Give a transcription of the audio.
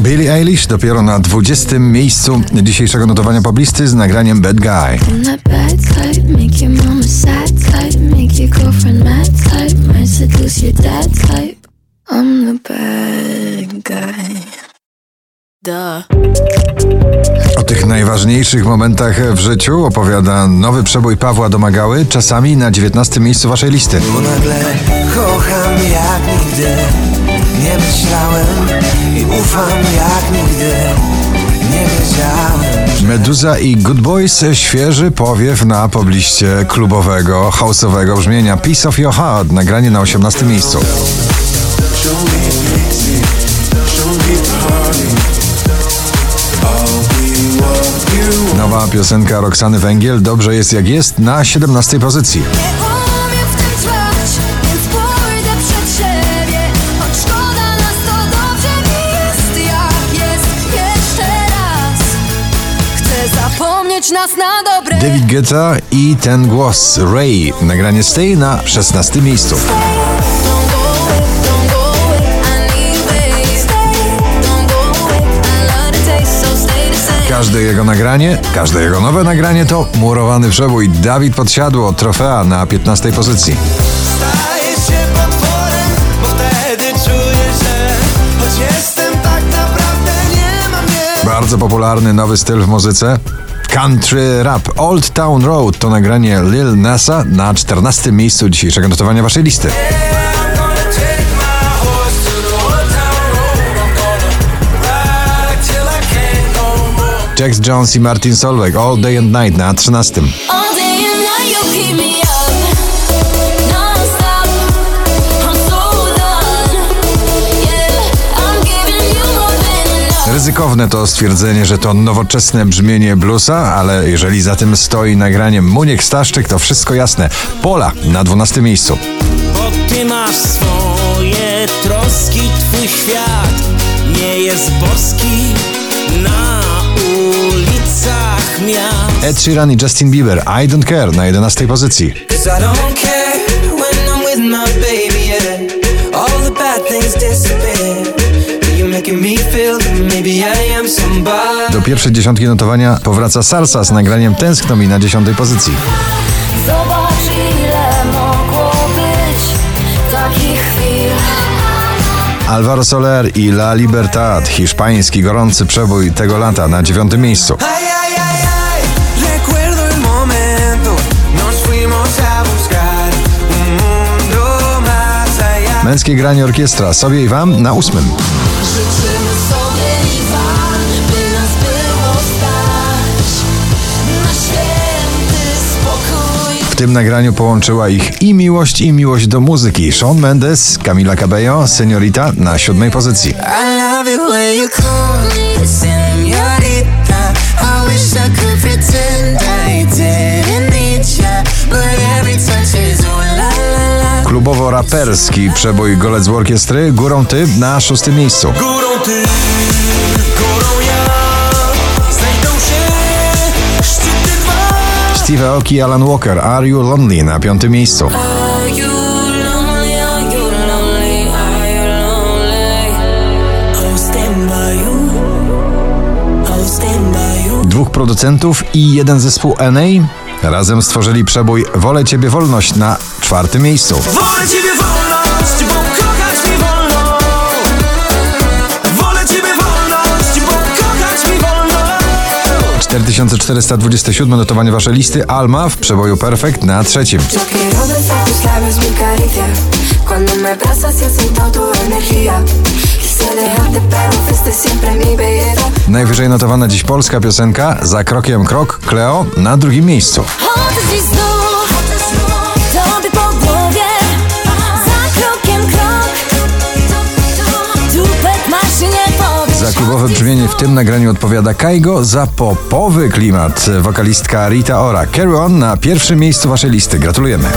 Billie Eilish dopiero na 20. miejscu dzisiejszego notowania poblisty z nagraniem Bad Guy. O tych najważniejszych momentach w życiu opowiada nowy przebój Pawła Domagały, czasami na 19. miejscu waszej listy. Bo nagle kocham jak nigdy Nie myślałem i ufam jak nigdy Nie wiedziałem Meduza i Good Boys świeży powiew na pobliście klubowego, house'owego brzmienia Piece of Your Heart, nagranie na 18. miejscu. Nowa piosenka Roxany Węgiel, Dobrze jest jak jest, na 17. pozycji. Nas na dobre David Guetta i ten głos Ray, nagranie Stay na 16. miejscu. Każde jego nagranie, każde jego nowe nagranie to murowany przebój. Dawid Podsiadło, trofea na 15. pozycji. Staję się potworem, bo wtedy czuję, że Choć jestem tak naprawdę nie mam nie Bardzo popularny nowy styl w muzyce. Country rap Old Town Road to nagranie Lil Nasa na 14. miejscu dzisiejszego notowania waszej listy. Jax Jones i Martin Solveig All Day and Night na 13. Ryzykowne to stwierdzenie, że to nowoczesne brzmienie bluesa, ale jeżeli za tym stoi nagranie Muniek Staszczyk, to wszystko jasne. Pola na 12 miejscu. Bo ty masz swoje troski, twój świat nie jest boski na ulicach miast. Ed Sheeran i Justin Bieber I Don't Care na 11 pozycji. Pierwszej dziesiątki notowania powraca Salsa z nagraniem Tęskno mi na 10 pozycji. Zobacz ile mogło być takich chwil Alvaro Soler i La Libertad, hiszpański gorący przebój tego lata na 9 miejscu. Męskie granie orkiestra sobie i wam na 8. Życzymy sobie i wam, tym nagraniu połączyła ich i miłość, i miłość do muzyki. Shawn Mendes, Camila Cabello, Seniorita na 7 pozycji. Klubowo-raperski przebój Golec z orkiestry, Górą Ty na 6 miejscu. Górą ty, górą Steve Aoki i Alan Walker, Are You Lonely na 5 miejscu. Are you lonely, are you lonely, are you lonely I'll stand by you. I'll stand by you. Dwóch producentów i jeden zespół NA razem stworzyli przebój Wolę Ciebie Wolność na czwartym miejscu. Wolę ciebie wolność, 4427 notowanie waszej listy Alma w przeboju Perfect na trzecim. Belleza. Najwyżej notowana dziś polska piosenka Za krokiem krok Cleo na drugim miejscu. Klubowe brzmienie w tym nagraniu odpowiada Kaigo, za popowy klimat wokalistka Rita Ora. Carry On na pierwszym miejscu waszej listy. Gratulujemy.